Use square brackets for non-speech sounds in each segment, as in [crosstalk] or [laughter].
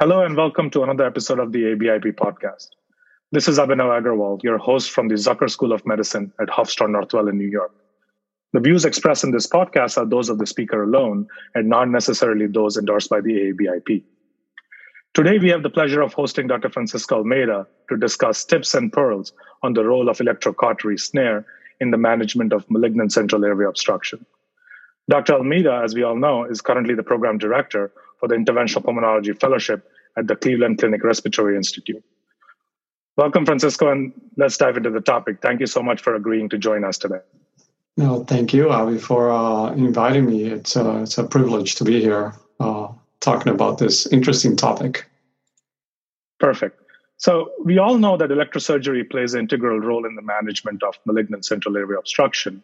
Hello and welcome to another episode of the ABIP podcast. This is Abhinav Agarwal, your host from the Zucker School of Medicine at Hofstra Northwell in New York. The views expressed in this podcast are those of the speaker alone and not necessarily those endorsed by the AABIP. Today, we have the pleasure of hosting Dr. Francisco Almeida to discuss tips and pearls on the role of electrocautery snare in the management of malignant central airway obstruction. Dr. Almeida, as we all know, is currently the program director for the Interventional Pulmonology Fellowship at the Cleveland Clinic Respiratory Institute. Welcome, Francisco, and let's dive into the topic. Thank you so much for agreeing to join us today. No, thank you, Avi, for uh, inviting me. It's, uh, it's a privilege to be here uh, talking about this interesting topic. Perfect. So, we all know that electrosurgery plays an integral role in the management of malignant central airway obstruction.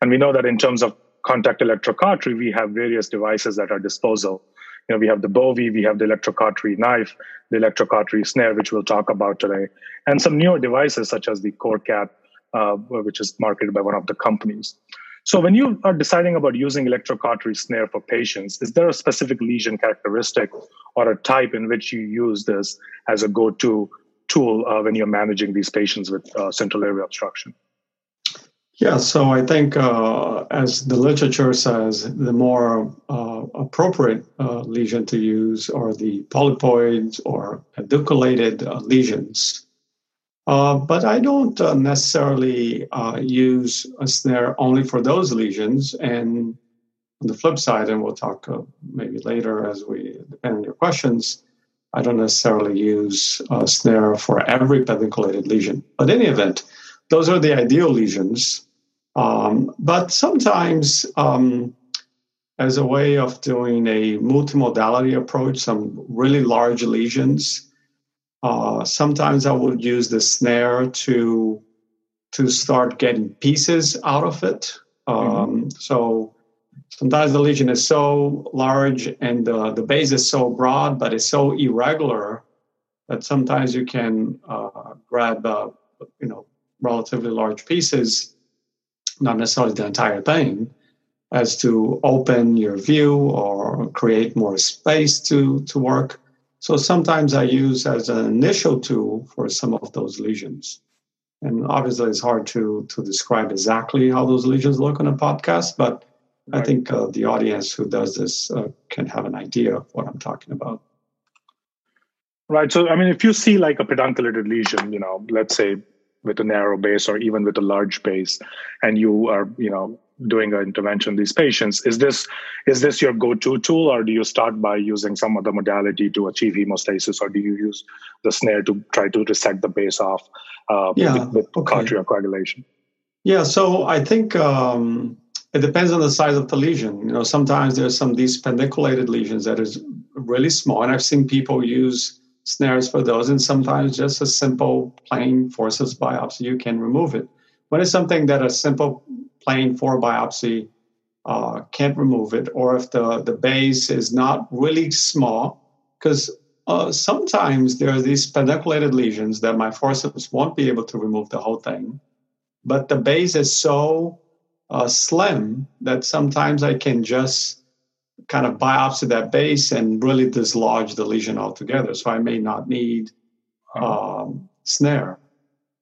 And we know that in terms of contact electrocautery, we have various devices at our disposal you know, we have the Bovie, we have the electrocautery knife, the electrocautery snare, which we'll talk about today, and some newer devices such as the CoreCat, uh, which is marketed by one of the companies. So when you are deciding about using electrocautery snare for patients, is there a specific lesion characteristic or a type in which you use this as a go-to tool uh, when you're managing these patients with uh, central airway obstruction? Yeah, so I think, uh, as the literature says, the more uh, appropriate uh, lesion to use are the polypoids or pedunculated uh, lesions. Uh, but I don't uh, necessarily use a snare only for those lesions. And on the flip side, and we'll talk maybe later as we depend on your questions, I don't necessarily use a snare for every pedunculated lesion. But in any event, those are the ideal lesions. Um, but sometimes, um, as a way of doing a multimodality approach, some really large lesions, uh, sometimes I would use the snare to to start getting pieces out of it. Um, mm-hmm. So sometimes the lesion is so large and the, the base is so broad, but it's so irregular that sometimes you can uh, grab, uh, you know, relatively large pieces not necessarily the entire thing, as to open your view or create more space to, to work. So sometimes I use as an initial tool for some of those lesions. And obviously, it's hard to, to describe exactly how those lesions look on a podcast, but. I think uh, the audience who does this uh, can have an idea of what I'm talking about. Right. So, I mean, if you see like a pedunculated lesion, you know, let's say with a narrow base or even with a large base and you are you know doing an intervention in these patients is this is this your go-to tool or do you start by using some other modality to achieve hemostasis or do you use the snare to try to reset the base off uh, yeah, with, with okay. coagulation yeah so i think um, it depends on the size of the lesion you know sometimes there's some these pedunculated lesions that is really small and i've seen people use snares for those, and sometimes just a simple plain forceps biopsy, you can remove it. When it's something that a simple plain four biopsy uh, can't remove it, or if the, the base is not really small, because uh, sometimes there are these pedunculated lesions that my forceps won't be able to remove the whole thing, but the base is so uh, slim that sometimes I can just kind of biopsy that base and really dislodge the lesion altogether. So I may not need um, snare.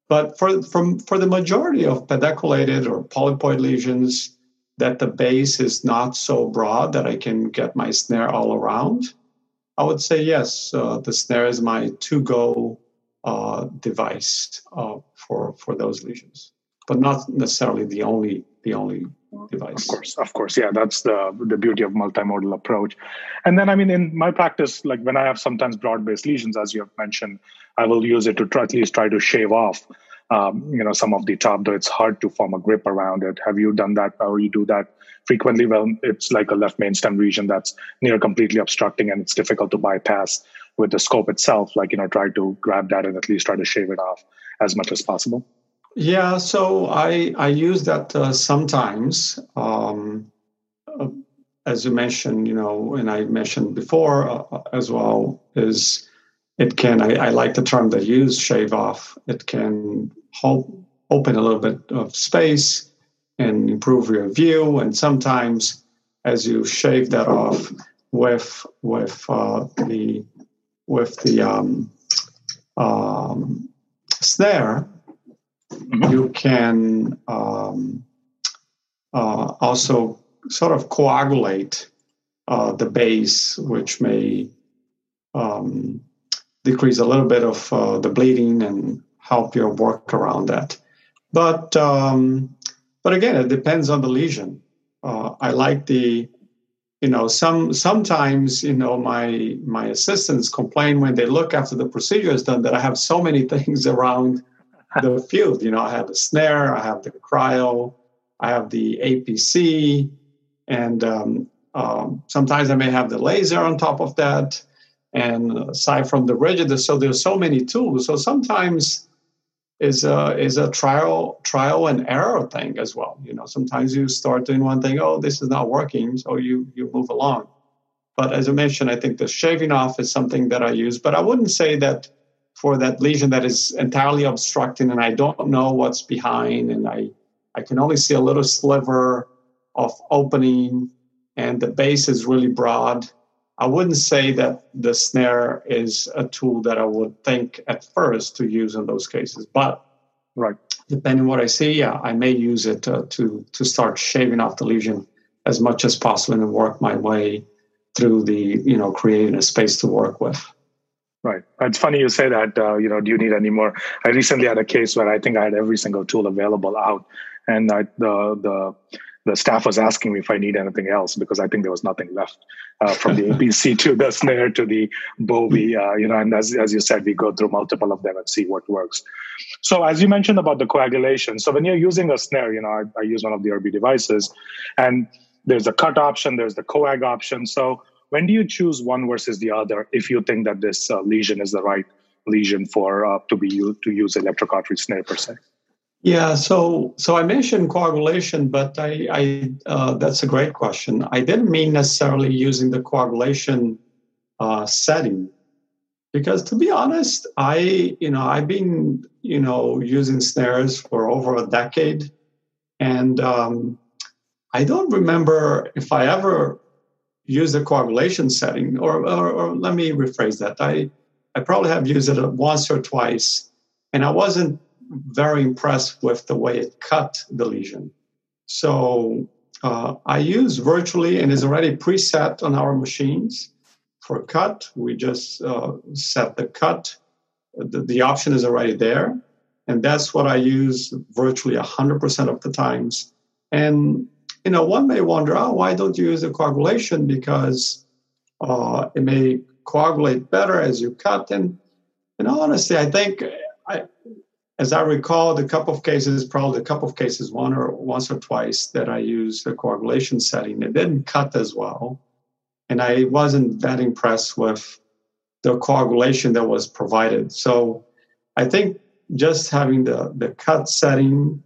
But for, from, for the majority of pedunculated or polypoid lesions, that the base is not so broad that I can get my snare all around, I would say yes, uh, the snare is my to go uh, device uh, for, for those lesions, but not necessarily the only, the only device. Of course, of course, yeah. That's the the beauty of multimodal approach. And then, I mean, in my practice, like when I have sometimes broad-based lesions, as you have mentioned, I will use it to try, at least try to shave off, um, you know, some of the top. Though it's hard to form a grip around it. Have you done that, or you do that frequently? Well, it's like a left main stem region that's near completely obstructing, and it's difficult to bypass with the scope itself. Like you know, try to grab that and at least try to shave it off as much as possible. Yeah, so I I use that uh, sometimes. Um, uh, as you mentioned, you know, and I mentioned before uh, as well, is it can I, I, like the term they use shave off. It can help open a little bit of space and improve your view. And sometimes, as you shave that off with with uh, the with the um, um, snare, mm-hmm. you can um, uh, also sort of coagulate uh, the base, which may um, decrease a little bit of uh, the bleeding and help your work around that. But um, but again, it depends on the lesion. Uh, I like the you know some sometimes you know my my assistants complain when they look after the procedure is done that I have so many [laughs] things around the field. You know, I have the snare, I have the cryo, I have the APC, and um, um, sometimes I may have the laser on top of that. And aside from the rigid, so there's so many tools. So sometimes is a is a trial trial and error thing as well. You know, sometimes you start doing one thing, oh, this is not working, so you you move along. But as I mentioned, I think the shaving off is something that I use, but I wouldn't say that for that lesion that is entirely obstructing and I don't know what's behind and I I can only see a little sliver of opening and the base is really broad. I wouldn't say that the snare is a tool that I would think at first to use in those cases, but right, depending what I see, yeah, I may use it uh, to to start shaving off the lesion as much as possible and work my way through the you know creating a space to work with. Right. It's funny you say that. Uh, you know, do you need any more? I recently had a case where I think I had every single tool available out, and I, the the the staff was asking me if I need anything else because I think there was nothing left uh, from the [laughs] APC to the snare to the Bovie, uh, you know, and as, as you said, we go through multiple of them and see what works. So as you mentioned about the coagulation, so when you're using a snare, you know, I, I use one of the Erbe devices and there's a cut option, there's the coag option. So when do you choose one versus the other if you think that this uh, lesion is the right lesion for uh, to be used to use electrocautery snare per se? Yeah, so so I mentioned coagulation, but I, I uh, that's a great question. I didn't mean necessarily using the coagulation uh, setting, because to be honest, I you know I've been you know using snares for over a decade, and um, I don't remember if I ever used the coagulation setting. Or, or, or let me rephrase that. I I probably have used it once or twice, and I wasn't very impressed with the way it cut the lesion. So uh, I use virtually and is already preset on our machines. For cut, we just uh, set the cut. The, the, option is already there. And that's what I use virtually 100% of the times. And, you know, one may wonder, oh, why don't you use a coagulation? Because uh, it may coagulate better as you cut. And, and honestly, I think I, as I recall, the couple of cases, probably a couple of cases, one or once or twice that I used a coagulation setting, it didn't cut as well. And I wasn't that impressed with the coagulation that was provided. So I think just having the, the cut setting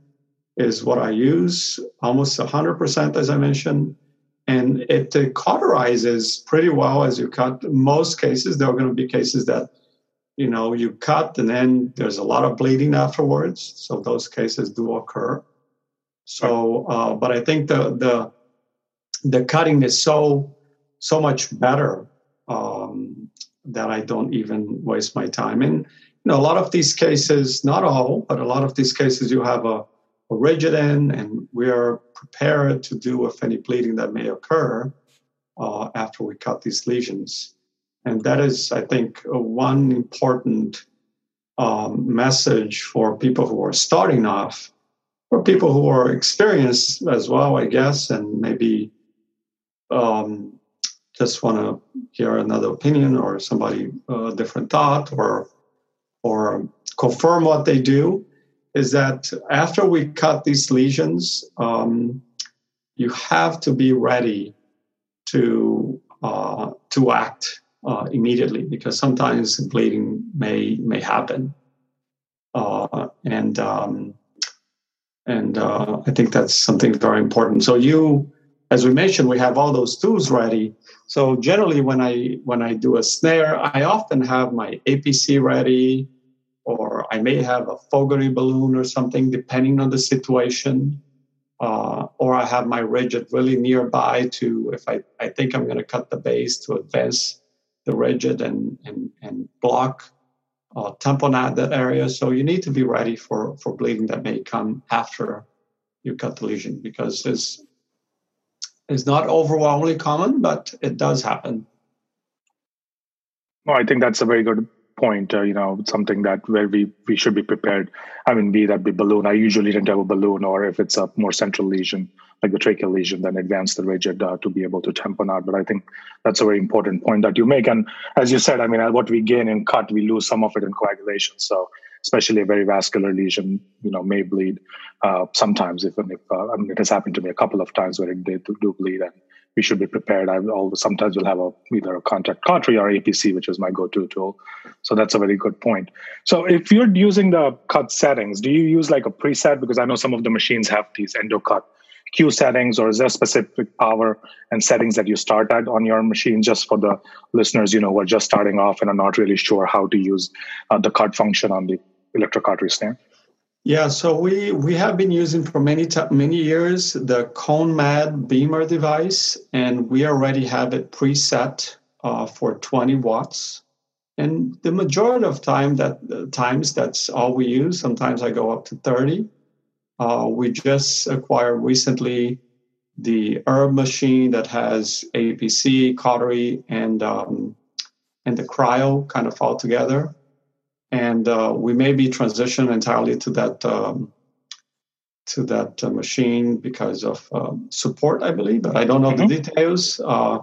is what I use almost 100%, as I mentioned. And it cauterizes pretty well as you cut. Most cases, there are going to be cases that you know you cut and then there's a lot of bleeding afterwards so those cases do occur so uh, but i think the the the cutting is so so much better um, that i don't even waste my time and you know a lot of these cases not all but a lot of these cases you have a rigid end and we are prepared to do with any bleeding that may occur uh, after we cut these lesions. And that is, I think, one important um, message for people who are starting off, for people who are experienced as well, I guess, and maybe um, just want to hear another opinion or somebody a uh, different thought or or confirm what they do is that after we cut these lesions, um, you have to be ready to uh, to act uh, immediately because sometimes bleeding may may happen, uh, and um, and uh, I think that's something very important. So you, as we mentioned, we have all those tools ready. So generally, when I when I do a snare, I often have my APC ready, I may have a Fogarty balloon or something, depending on the situation. Uh, or I have my rigid really nearby to if I, I think I'm going to cut the base to advance the rigid and and, and block uh, tamponade that area. So you need to be ready for for bleeding that may come after you cut the lesion because it's it's not overwhelmingly common, but it does happen. Well, I think that's a very good point. Uh, you know, something that where we we should be prepared. I mean, be that be balloon. I usually don't have a balloon, or if it's a more central lesion like the tracheal lesion, then advance the rigid uh, to be able to tamponade. But I think that's a very important point that you make. And as you said, I mean, what we gain in cut, we lose some of it in coagulation. So especially a very vascular lesion, you know, may bleed uh, sometimes. If uh, I mean, it has happened to me a couple of times where it did do bleed, and we should be prepared. I always sometimes will have a either a contact cautery or APC, which is my go-to tool. So that's a very good point. So if you're using the cut settings, do you use like a preset? Because I know some of the machines have these EndoCut Q settings, or is there specific power and settings that you start at on your machine? Just for the listeners, you know, who are just starting off and are not really sure how to use uh, the cut function on the electrocautery snare. Yeah, so we we have been using for many many years the ConMed Beamer device, and we already have it preset uh, for 20 watts. And the majority of time that uh, times that's all we use. Sometimes I go up to 30. Uh, we just acquired recently the Erbe machine that has APC, cautery, and um, and the cryo kind of all together. And uh, we may be transitioning entirely to that um, to that uh, machine because of um, support, I believe, but I don't know mm-hmm. the details. Uh,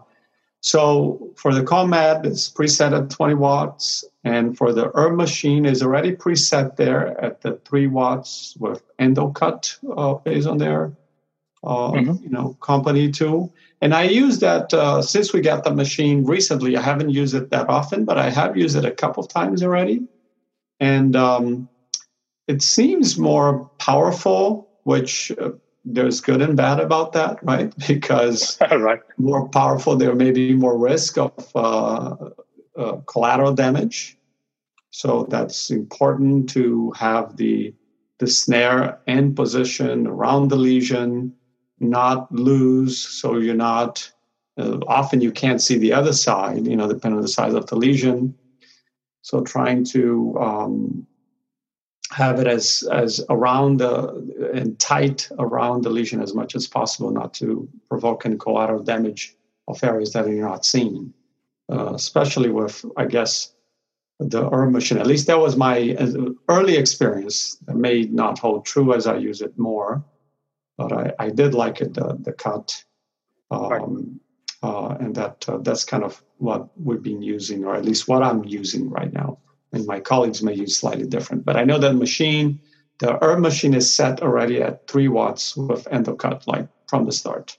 so for the ConMed, it's preset at 20 watts, and for the Erbe machine, is already preset there at the three watts with EndoCut uh, based on their uh, mm-hmm. you know company tool. And I use that uh, since we got the machine recently. I haven't used it that often, but I have used it a couple of times already, and um, it seems more powerful, which uh, there's good and bad about that, right? [laughs] Because [laughs] right. more powerful, there may be more risk of uh, uh, collateral damage. So that's important to have the the snare end position around the lesion, not loose, so you're not. Uh, often you can't see the other side, you know, depending on the size of the lesion. So trying to um, have it as as around the and tight around the lesion as much as possible, not to provoke any collateral damage of areas that are not seen. Uh, especially with, I guess, the Erbe machine. At least that was my uh, early experience. It may not hold true as I use it more, but I, I did like it the the cut, um. Uh, and that uh, that's kind of what we've been using, or at least what I'm using right now and my colleagues may use slightly different. But I know that machine, the Erbe machine is set already at three watts with EndoCut, like from the start.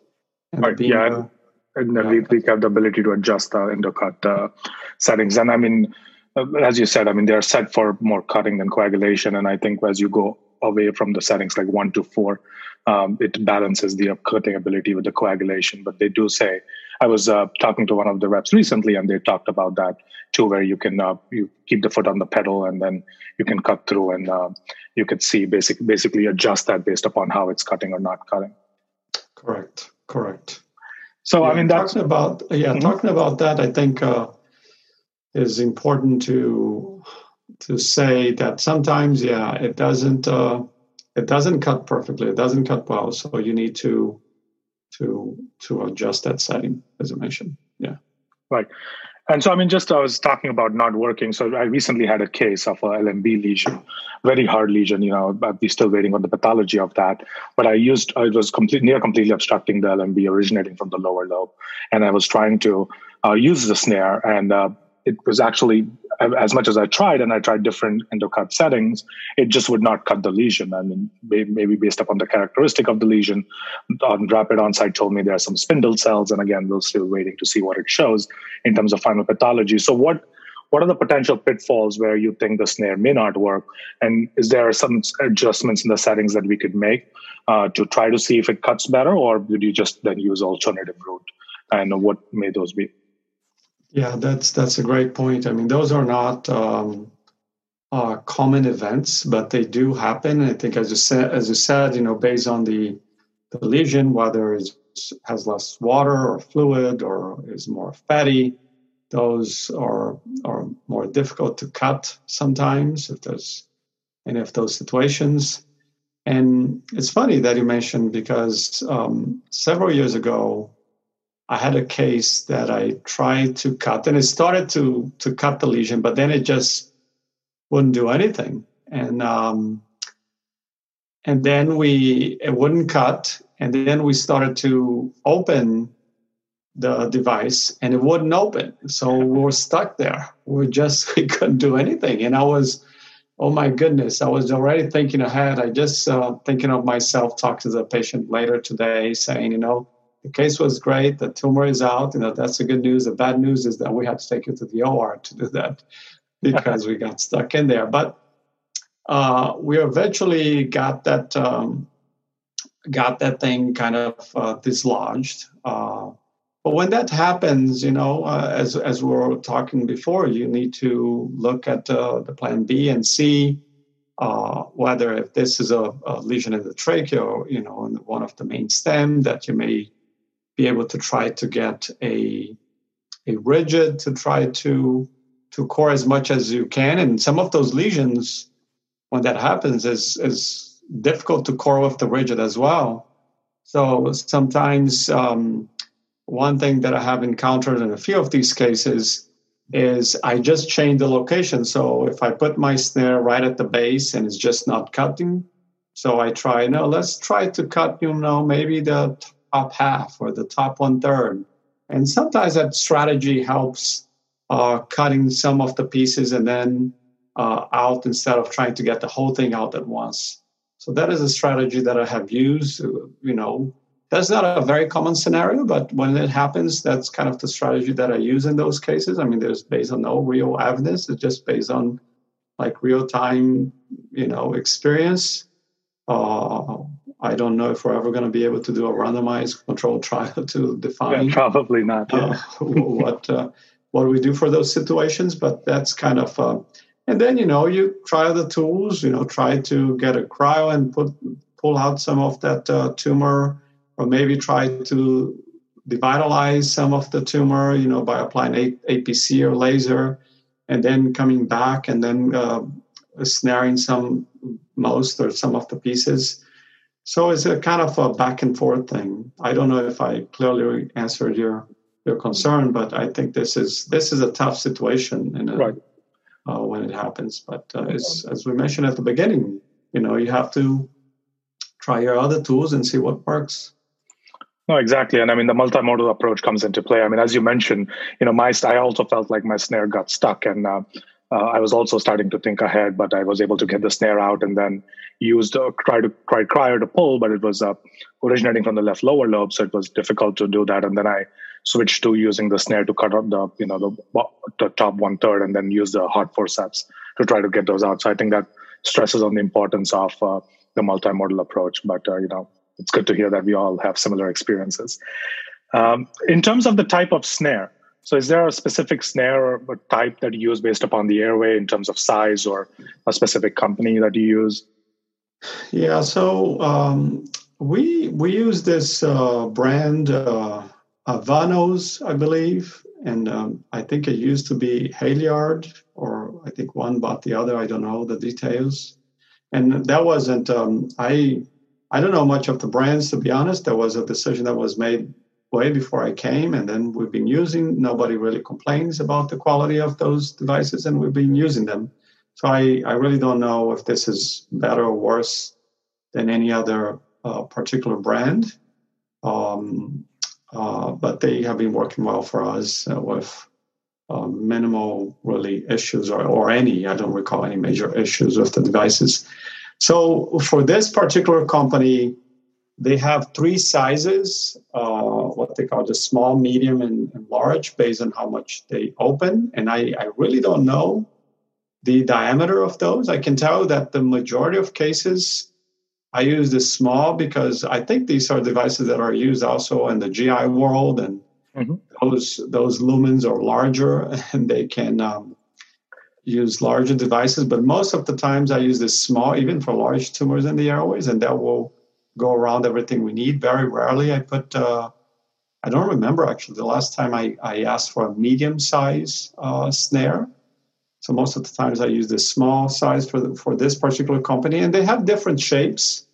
And right, yeah, and, then we, we have the ability to adjust the EndoCut uh, settings. And I mean, uh, as you said, I mean, they're set for more cutting than coagulation. And I think as you go away from the settings like one to four, um, it balances the cutting ability with the coagulation. But they do say I was uh, talking to one of the reps recently, and they talked about that too, where you can uh, you keep the foot on the pedal, and then you can cut through, and uh, you can see basic basically adjust that based upon how it's cutting or not cutting. Correct. Correct. So yeah, I mean, that's talking about yeah, mm-hmm. talking about that. I think uh, is important to to say that sometimes yeah, it doesn't uh, it doesn't cut perfectly. It doesn't cut well. So you need to to to adjust that setting, as I mentioned. Yeah. Right. And so, I mean, just I was talking about not working. So, I recently had a case of a LMB lesion, very hard lesion. You know, we're still waiting on the pathology of that. But I used it was complete, near completely obstructing the LMB, originating from the lower lobe, and I was trying to uh, use the snare, and uh, it was actually as much as I tried and I tried different endocut settings, it just would not cut the lesion. I mean, maybe based upon the characteristic of the lesion, on rapid told me there are some spindle cells, and again, we're still waiting to see what it shows in terms of final pathology. So, what what are the potential pitfalls where you think the snare may not work, and is there some adjustments in the settings that we could make uh, to try to see if it cuts better, or would you just then use alternative route? And what may those be? Yeah, that's that's a great point. I mean, those are not um, uh, common events, but they do happen. I think, as you said, as you said, you know, based on the the lesion, whether it has less water or fluid or is more fatty, those are are more difficult to cut sometimes if there's any of those situations. And it's funny that you mentioned because um, several years ago, I had a case that I tried to cut, and it started to to cut the lesion, but then it just wouldn't do anything, and um, and then we it wouldn't cut, and then we started to open the device, and it wouldn't open, so we were stuck there. We just [laughs] we couldn't do anything, and I was oh my goodness, I was already thinking ahead. I just uh, thinking of myself, talk to the patient later today, saying, you know, the case was great, the tumor is out. You know, that's the good news. The bad news is that we had to take you to the OR to do that [laughs] because we got stuck in there. But uh, we eventually got that um, got that thing kind of uh, dislodged. Uh, but when that happens, you know, uh, as as we were talking before, you need to look at uh, the plan B and see uh, whether if this is a, a, lesion in the trachea or you know in one of the main stem that you may be able to try to get a a rigid to try to to core as much as you can. And some of those lesions, when that happens, is is difficult to core with the rigid as well. So sometimes. Um, one thing that I have encountered in a few of these cases is I just change the location. So if I put my snare right at the base and it's just not cutting, so I try, no, let's try to cut, you know, maybe the top half or the top one third. And sometimes that strategy helps uh, cutting some of the pieces and then uh, out instead of trying to get the whole thing out at once. So that is a strategy that I have used, you know, that's not a very common scenario, but when it happens, that's kind of the strategy that I use in those cases. I mean, there's based on no real evidence; it's just based on like real time, you know, experience. Uh, I don't know if we're ever going to be able to do a randomized controlled trial to define. Yeah, probably not. Uh, what uh, what we do for those situations, but that's kind of. Uh, and then you know you try the tools. You know, try to get a cryo and put pull out some of that uh, tumor or maybe try to devitalize some of the tumor, you know, by applying a- APC or laser, and then coming back and then uh, snaring some most or some of the pieces. So it's a kind of a back and forth thing. I don't know if I clearly answered your your concern, but I think this is this is a tough situation a, right. uh, when it happens. But uh, as as we mentioned at the beginning, you know, you have to try your other tools and see what works. No, exactly. And I mean, the multimodal approach comes into play. I mean, as you mentioned, you know, my I also felt like my snare got stuck, and uh, uh, I was also starting to think ahead, but I was able to get the snare out and then used uh, try to try cryo to pull, but it was uh, originating from the left lower lobe, so it was difficult to do that. And then I switched to using the snare to cut out the you know the, the top one third, and then use the hard forceps to try to get those out. So I think that stresses on the importance of uh, the multimodal approach. But uh, you know, it's good to hear that we all have similar experiences. Um, in terms of the type of snare, so is there a specific snare or type that you use based upon the airway in terms of size or a specific company that you use? Yeah, so um, we we use this uh, brand uh, Avanos, I believe, and um, I think it used to be Halyard, or I think one bought the other. I don't know the details, and that wasn't. Um, I I don't know much of the brands, to be honest. There was a decision that was made way before I came, and then we've been using. Nobody really complains about the quality of those devices, and we've been using them. So I, I really don't know if this is better or worse than any other uh, particular brand. Um, uh, but they have been working well for us uh, with uh, minimal really issues or, or any. I don't recall any major issues with the devices. So for this particular company, they have three sizes, uh, what they call the small, medium, and, and, large, based on how much they open. And I, I really don't know the diameter of those. I can tell that the majority of cases, I use the small because I think these are devices that are used also in the GI world, and mm-hmm. those those lumens are larger [laughs] and they can um, use larger devices, but most of the times I use this small, even for large tumors in the airways, and that will go around everything we need. Very rarely I put uh, I don't remember actually the last time I, I asked for a medium size uh, snare. So most of the times I use the small size for the, for this particular company, and they have different shapes.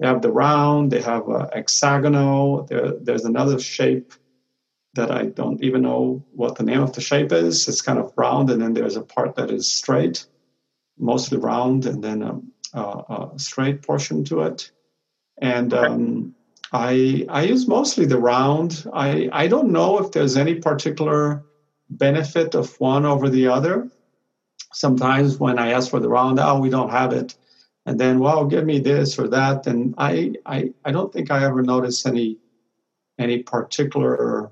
They have the round, they have a hexagonal. There, there's another shape that I don't even know what the name of the shape is. It's kind of round, and then there's a part that is straight, mostly round, and then a, a, a straight portion to it. And um, I I use mostly the round. I I don't know if there's any particular benefit of one over the other sometimes when I ask for the round, oh, we don't have it. And then, well, give me this or that. And I, I, I don't think I ever noticed any, any particular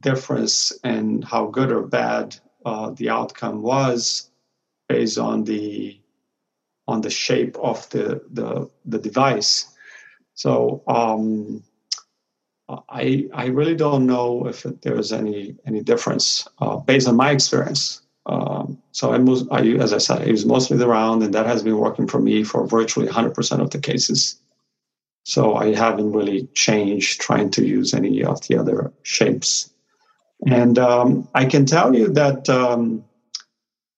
difference in how good or bad uh, the outcome was based on the, on the shape of the, the, the device. So um, I, I really don't know if there's any, any difference uh, based on my experience. Um, so I, I, as I said, I use mostly the round, and that has been working for me for virtually 100% of the cases. So I haven't really changed trying to use any of the other shapes. And um, I can tell you that um,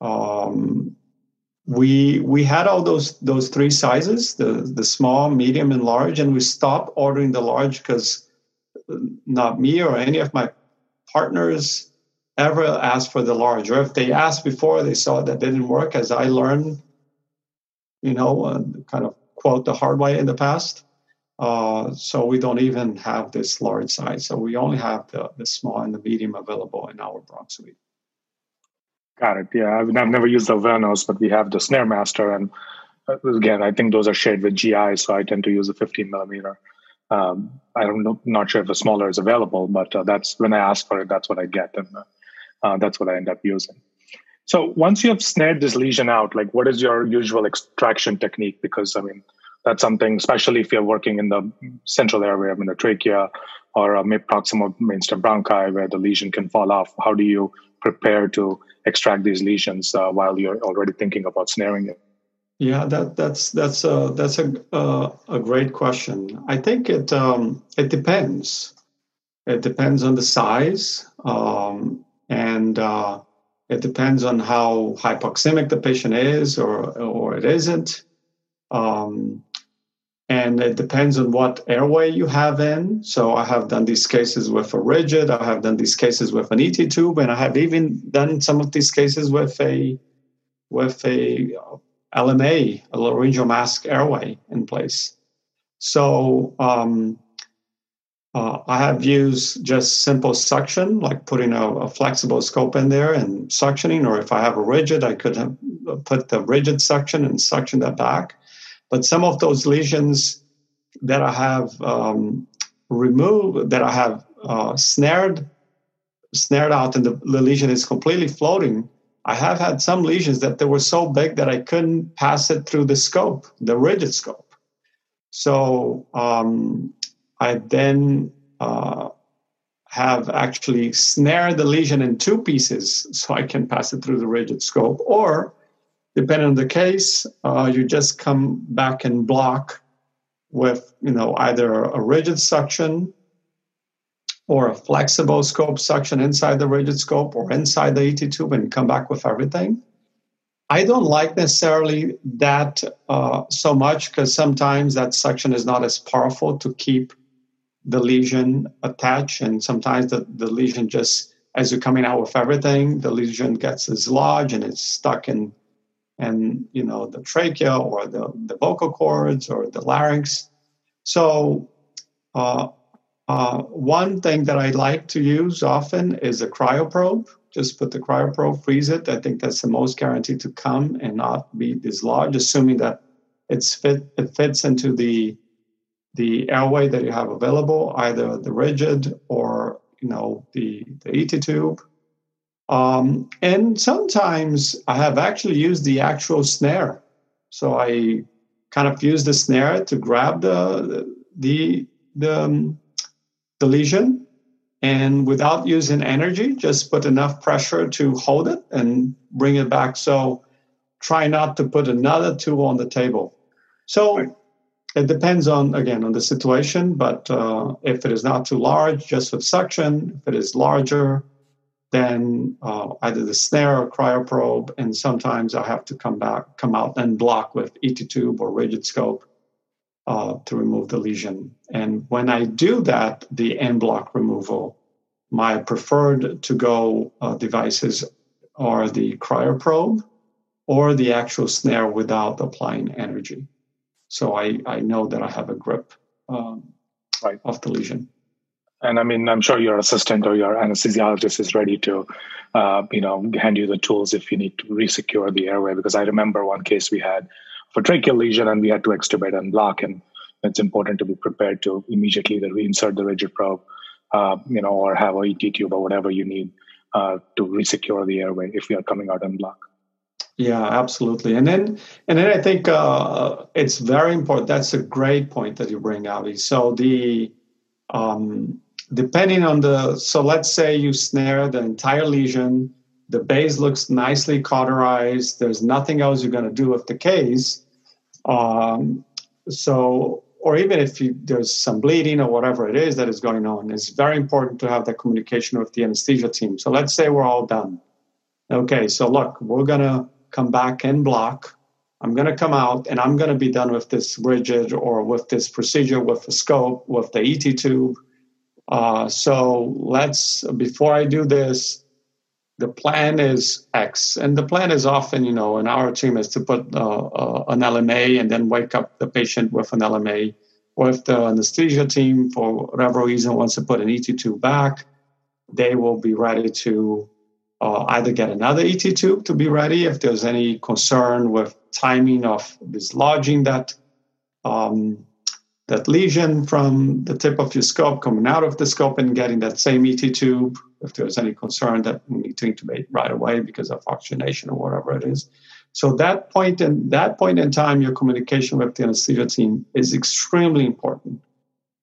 um, we we had all those those three sizes: the the small, medium, and large. And we stopped ordering the large because not me or any of my partners ever asked for the large, or if they asked before, they saw that didn't work, as I learned, you know, uh, kind of quote the hard way in the past. Uh, so we don't even have this large size. So we only have the, the small and the medium available in our Bronx suite. Got it. Yeah, I've, I've never used the Avanos, but we have the Snare Master, and uh, again, I think those are shared with GI, so I tend to use a 15 millimeter. Um, I don't know, not sure if a smaller is available, but uh, that's when I ask for it, that's what I get, and uh, uh, that's what I end up using. So once you have snared this lesion out, like what is your usual extraction technique? Because I mean, that's something, especially if you're working in the central area, I mean, the trachea or a proximal mainstem bronchi, where the lesion can fall off. How do you prepare to extract these lesions uh, while you're already thinking about snaring it? Yeah, that that's that's a that's a uh, a great question. I think it um, it depends. It depends on the size. Um, and uh, it depends on how hypoxemic the patient is or or it isn't. Um, and it depends on what airway you have in. So I have done these cases with a rigid, I have done these cases with an ET tube, and I have even done some of these cases with a with a LMA, a laryngeal mask airway in place. So um, uh, I have used just simple suction, like putting a, a, flexible scope in there and suctioning, or if I have a rigid, I could have put the rigid suction and suction that back. But some of those lesions that I have um, removed, that I have uh, snared, snared out, and the, the lesion is completely floating. I have had some lesions that they were so big that I couldn't pass it through the scope, the rigid scope. So um, I then uh, have actually snared the lesion in two pieces so I can pass it through the rigid scope. Or, depending on the case, uh, you just come back en bloc with you know either a rigid suction or a flexible scope suction inside the rigid scope or inside the ET tube and come back with everything. I don't like necessarily that uh, so much because sometimes that suction is not as powerful to keep the lesion attached, and sometimes the, the lesion just as you're coming out with everything, the lesion gets dislodged and it's stuck in and you know the trachea or the, the vocal cords or the larynx. So uh, uh, one thing that I like to use often is a cryoprobe. Just put the cryoprobe, freeze it. I think that's the most guaranteed to come and not be dislodged, assuming that it's fit it fits into the the airway that you have available, either the rigid or you know the the ET tube. Um, and sometimes I have actually used the actual snare. So I kind of use the snare to grab the the the, um, the lesion, and without using energy, just put enough pressure to hold it and bring it back. So try not to put another tool on the table. So it depends on again on the situation, but uh, if it is not too large, just with suction. If it is larger, then uh, either the snare or cryoprobe, and sometimes I have to come back, come out en bloc with ET tube or rigid scope uh, to remove the lesion. And when I do that, the en bloc removal, my preferred to go uh, devices are the cryoprobe or the actual snare without applying energy. So I, I know that I have a grip um, right. of the lesion. And I mean, I'm sure your assistant or your anesthesiologist is ready to, uh, you know, hand you the tools if you need to resecure the airway. Because I remember one case we had for tracheal lesion and we had to extubate en bloc. And it's important to be prepared to immediately either reinsert the rigid probe, uh, you know, or have a ET tube or whatever you need uh, to resecure the airway if we are coming out en bloc. Yeah, absolutely. And then, and then I think uh, it's very important. That's a great point that you bring, Avi. So the um, depending on the so let's say you snare the entire lesion the base looks nicely cauterized there's nothing else you're going to do with the case um, so or even if you, there's some bleeding or whatever it is that is going on it's very important to have that communication with the anesthesia team. So let's say we're all done. Okay so look we're going to come back en bloc. I'm going to come out and i'm going to be done with this rigid or with this procedure with the scope with the et tube uh, so let's, before I do this, the plan is X. And the plan is often, you know, in our team is to put uh, uh, an LMA and then wake up the patient with an LMA. Or if the anesthesia team, for whatever reason, wants to put an ET tube back, they will be ready to uh, either get another ET tube to be ready if there's any concern with timing of dislodging that um, that lesion from the tip of your scope coming out of the scope and getting that same ET tube if there's any concern that we need to intubate right away because of oxygenation or whatever it is. So that point in that point in time, your communication with the anesthesia team is extremely important.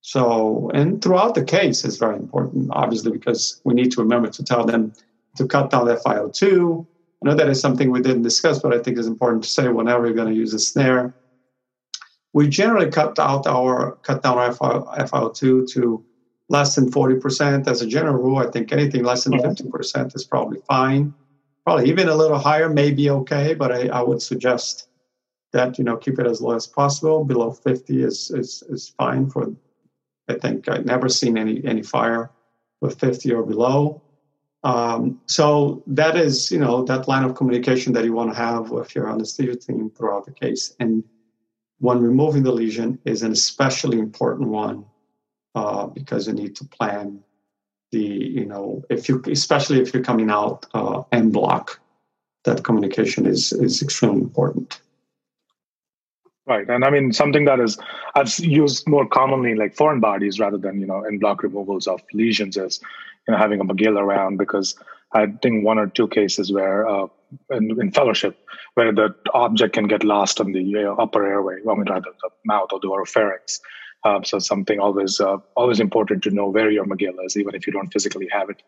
So and throughout the case is very important, obviously, because we need to remember to tell them to cut down FiO2. I know that is something we didn't discuss, but I think it's important to say whenever you're going to use a snare, we generally cut out our cut down our FiO2 to less than 40%. As a general rule, I think anything less than 50% is probably fine. Probably even a little higher may be okay, but I, I would suggest that you know keep it as low as possible. Below 50 is is, is fine for I think I've never seen any any fire with 50 or below. Um, so that is, you know, that line of communication that you want to have with your anesthesia team throughout the case. And when removing the lesion is an especially important one uh, because you need to plan the you know if you especially if you're coming out uh, en bloc that communication is is extremely important. Right and i mean something that is i've used more commonly like foreign bodies rather than you know en bloc removals of lesions is you know having a Magill around because i think one or two cases where uh, in, in, fellowship where the object can get lost in the uh, upper airway, I mean, rather the mouth or the oropharynx. Um, so something always uh, always important to know where your Magill is, even if you don't physically have it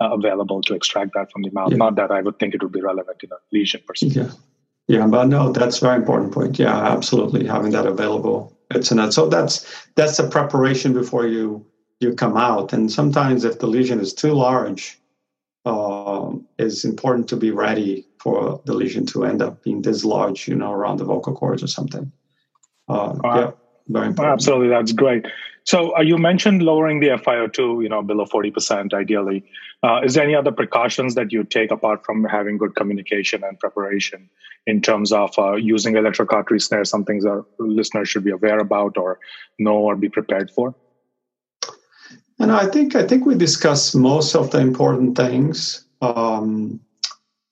uh, available to extract that from the mouth. Yeah. Not that I would think it would be relevant in a lesion per se. Yeah, yeah, but no, that's a very important point. Yeah, absolutely, having that available. It's an so that's that's a preparation before you you come out. And sometimes if the lesion is too large, uh, is important to be ready for the lesion to end up being dislodged, you know, around the vocal cords or something. Uh, yeah, very important. Absolutely, that's great. So uh, you mentioned lowering the FiO2, you know, below 40% ideally. Uh, is there any other precautions that you take apart from having good communication and preparation in terms of uh, using electrocautery snare, some things that listeners should be aware about or know or be prepared for? And I think I think we discussed most of the important things. Um,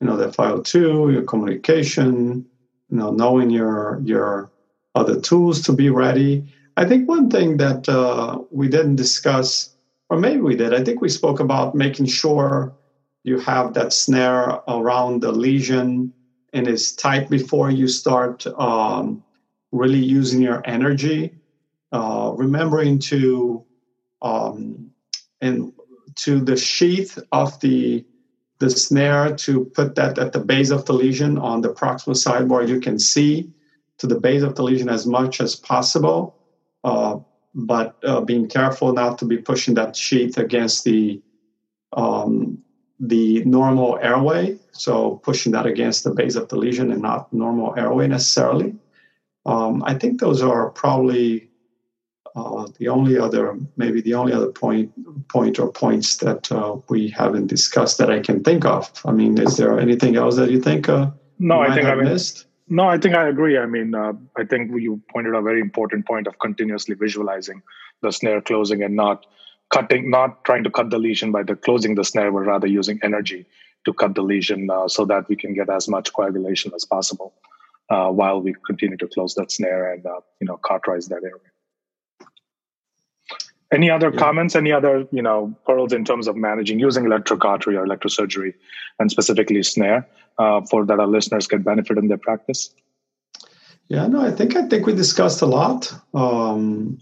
you know, the FiO2, your communication, you know, knowing your your other tools to be ready. I think one thing that uh, we didn't discuss, or maybe we did, I think we spoke about making sure you have that snare around the lesion and is tight before you start um, really using your energy. Uh, remembering to um, and to the sheath of the the snare to put that at the base of the lesion on the proximal side where you can see to the base of the lesion as much as possible, uh, but uh, being careful not to be pushing that sheath against the um, the normal airway. So pushing that against the base of the lesion and not normal airway necessarily. Um, I think those are probably uh, the only other, maybe the only other point, point or points that uh, we haven't discussed that I can think of. I mean, is there anything else that you think? Uh, no, I think I mean, missed. No, I think I agree. I mean, uh, I think you pointed a very important point of continuously visualizing the snare closing and not cutting, not trying to cut the lesion by the closing the snare, but rather using energy to cut the lesion uh, so that we can get as much coagulation as possible uh, while we continue to close that snare and you know cauterize that area. Any other yeah. comments? Any other you know pearls in terms of managing using electrocautery or electrosurgery, and specifically snare, uh, for that our listeners can benefit in their practice? Yeah, no, I think I think we discussed a lot. Um,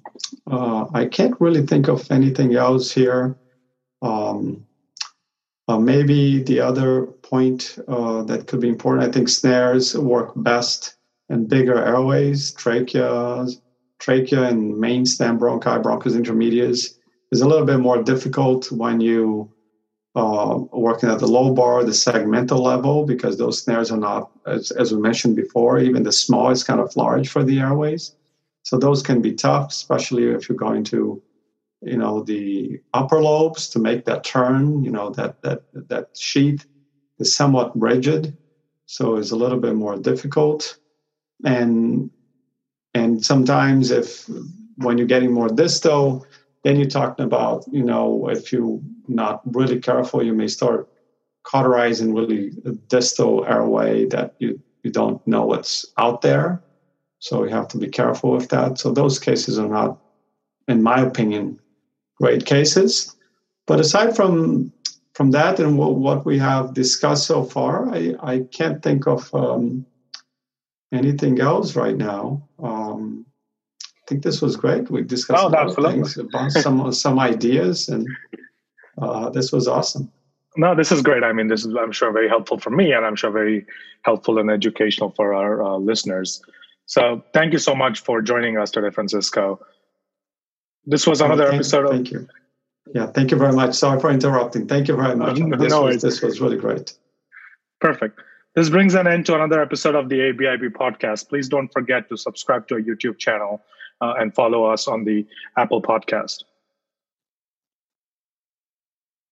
uh, I can't really think of anything else here. Um, uh, maybe the other point uh, that could be important. I think snares work best in bigger airways, tracheas, trachea and main stem bronchi, bronchus intermedius, is a little bit more difficult when you uh, working at the lobar, the segmental level, because those snares are not, as, as we mentioned before, even the small is kind of large for the airways. So those can be tough, especially if you're going to, you know, the upper lobes to make that turn. You know, that that that sheath is somewhat rigid, so it's a little bit more difficult. And and sometimes, if when you're getting more distal, then you're talking about, you know, if you're not really careful, you may start cauterizing really distal airway that you, you don't know what's out there. So you have to be careful with that. So those cases are not, in my opinion, great cases. But aside from from that and what, what we have discussed so far, I, I can't think of um, anything else right now. Um, I think this was great. We discussed oh, a things some some ideas, and uh, this was awesome. No, this is great. I mean, this is I'm sure very helpful for me, and I'm sure very helpful and educational for our uh, listeners. So, thank you so much for joining us today, Francisco. This was another thank, episode. Of, thank you. Yeah, thank you very much. Sorry for interrupting. Thank you very much. No, this, no, was, this was really great. Perfect. This brings an end to another episode of the ABIP podcast. Please don't forget to subscribe to our YouTube channel uh, and follow us on the Apple podcast.